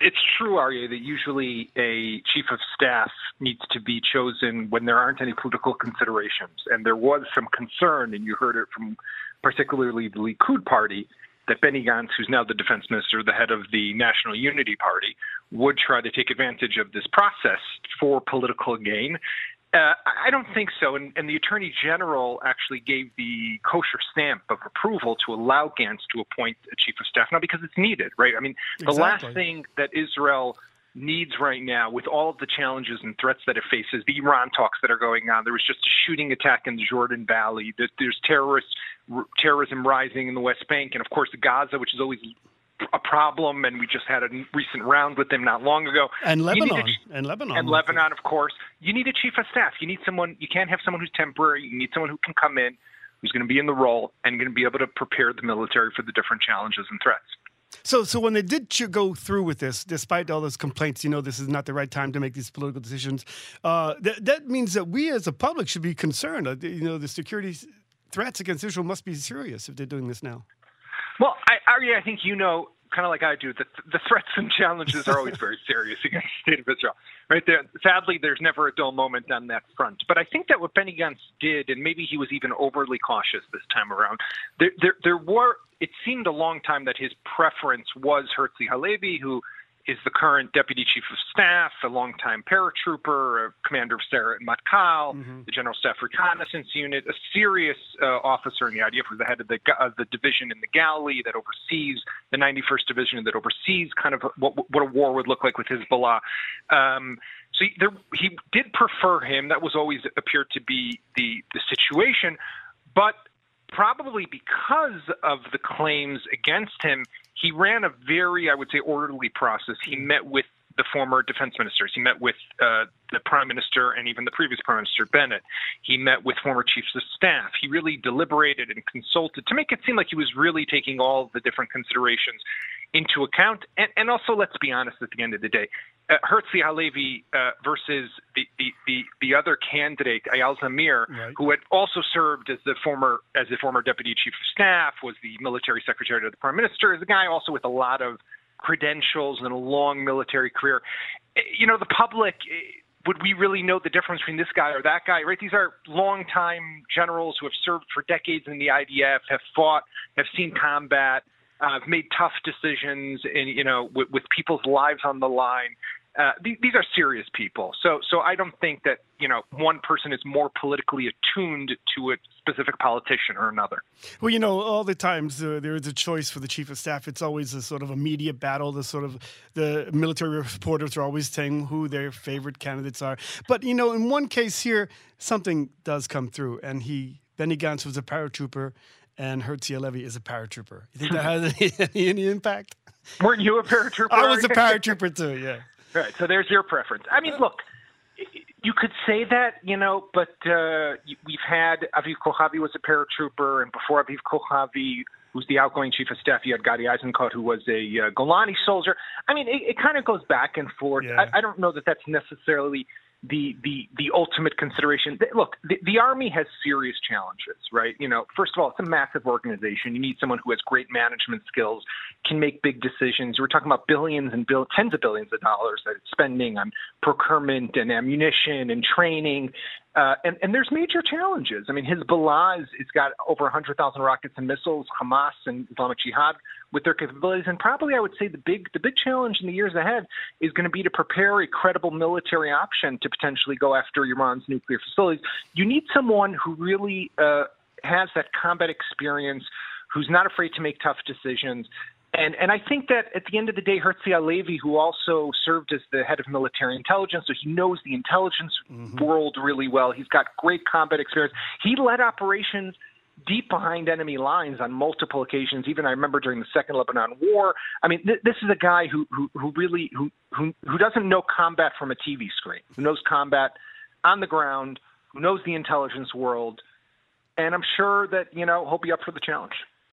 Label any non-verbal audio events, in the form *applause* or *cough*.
it's true, Arieh, that usually a chief of staff needs to be chosen when there aren't any political considerations. And there was some concern, and you heard it from particularly the Likud party, that Benny Gantz, who's now the defense minister, the head of the National Unity Party, would try to take advantage of this process for political gain. Uh, I don't think so. And, and, the attorney general actually gave the kosher stamp of approval to allow Gantz to appoint a chief of staff now because it's needed, right? I mean, the exactly. last thing that Israel needs right now, with all of the challenges and threats that it faces, the Iran talks that are going on, there was just a shooting attack in the Jordan Valley, there's terrorist terrorism rising in the West Bank, and of course Gaza, which is always a problem, and we just had a recent round with them not long ago. And Lebanon, a, and Lebanon, and Lebanon, of course. You need a chief of staff. You need someone. You can't have someone who's temporary. You need someone who can come in, who's going to be in the role, and going to be able to prepare the military for the different challenges and threats. So, so when they did go through with this, despite all those complaints, you know, this is not the right time to make these political decisions. Uh, that that means that we as a public should be concerned. Uh, you know, the security threats against Israel must be serious if they're doing this now. Well, I, Arieh, I think you know, kind of like I do, that the threats and challenges are always very serious against the state of Israel. Right there, sadly, there's never a dull moment on that front. But I think that what Benny Gantz did, and maybe he was even overly cautious this time around. There, there, there were. It seemed a long time that his preference was Herzi Halevi, who is the current deputy chief of staff, a longtime paratrooper, a commander of Sayeret Matkal, mm-hmm. the general staff reconnaissance unit, a serious uh, officer in the IDF, who's the head of the, uh, the division in the Galilee that oversees the 91st Division, that oversees kind of what, what a war would look like with Hezbollah. Um, so he, there, he did prefer him. That was always appeared to be the the situation, but probably because of the claims against him, he ran a very, I would say, orderly process. He met with the former defense ministers. He met with uh, the prime minister and even the previous prime minister, Bennett. He met with former chiefs of staff. He really deliberated and consulted to make it seem like he was really taking all the different considerations into account. And, and also, let's be honest at the end of the day, uh, Herzi Halevi uh, versus the, the, the, the, other candidate, Eyal Zamir, right. who had also served as the former as the former deputy chief of staff, was the military secretary to the prime minister, is a guy also with a lot of credentials and a long military career. Eh, you know, the public eh, would we really know the difference between this guy or that guy? Right? These are longtime generals who have served for decades in the IDF, have fought, have seen combat, uh, have made tough decisions, and you know, with, with people's lives on the line. Uh, these, these are serious people. So, so I don't think that you know one person is more politically attuned to a specific politician or another. Well, you know, all the times uh, there is a choice for the chief of staff. It's always a sort of a media battle. The sort of the military reporters are always saying who their favorite candidates are. But you know, in one case here, something does come through, and he Benny Gantz was a paratrooper, and Herzi Halevi is a paratrooper. You think that *laughs* has any, any impact? Weren't you a paratrooper? I was a paratrooper too. Yeah. *laughs* Right. So there's your preference. I mean, look, you could say that, you know, but uh, we've had Aviv Kochavi was a paratrooper, and before Aviv Kochavi, who's the outgoing chief of staff, you had Gadi Eisenkot, who was a uh, Golani soldier. I mean, it, it kind of goes back and forth. Yeah. I, I don't know that that's necessarily the the the ultimate consideration. Look, the, the army has serious challenges, right? You know, first of all, it's a massive organization. You need someone who has great management skills, can make big decisions. We're talking about billions and bill, tens of billions of dollars that it's spending on procurement and ammunition and training. Uh, and, and there's major challenges. I mean, Hezbollah has got over 100,000 rockets and missiles. Hamas and Islamic Jihad with their capabilities, and probably I would say the big the big challenge in the years ahead is going to be to prepare a credible military option to potentially go after Iran's nuclear facilities. You need someone who really uh, has that combat experience, who's not afraid to make tough decisions, and and I think that at the end of the day, Herzi Halevi, who also served as the head of military intelligence, so he knows the intelligence mm-hmm. world really well. He's got great combat experience. He led operations deep behind enemy lines on multiple occasions. Even I remember during the Second Lebanon War. I mean, th- this is a guy who who, who really who, who who doesn't know combat from a TV screen. Who knows combat on the ground. Who knows the intelligence world. And I'm sure that you know he'll be up for the challenge.